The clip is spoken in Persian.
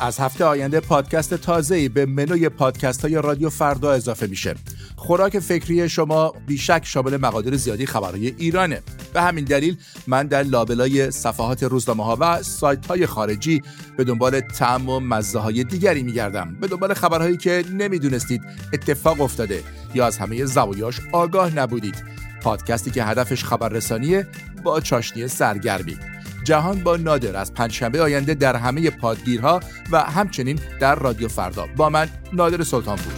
از هفته آینده پادکست تازه‌ای به منوی پادکست های رادیو فردا اضافه میشه. خوراک فکری شما بیشک شامل مقادیر زیادی خبرهای ایرانه. به همین دلیل من در لابلای صفحات روزنامه ها و سایت های خارجی به دنبال تعم و مزه های دیگری میگردم. به دنبال خبرهایی که نمی‌دونستید اتفاق افتاده یا از همه زوایاش آگاه نبودید. پادکستی که هدفش خبررسانیه با چاشنی سرگرمی. جهان با نادر از پنجشنبه آینده در همه پادگیرها و همچنین در رادیو فردا. با من نادر سلطان بود.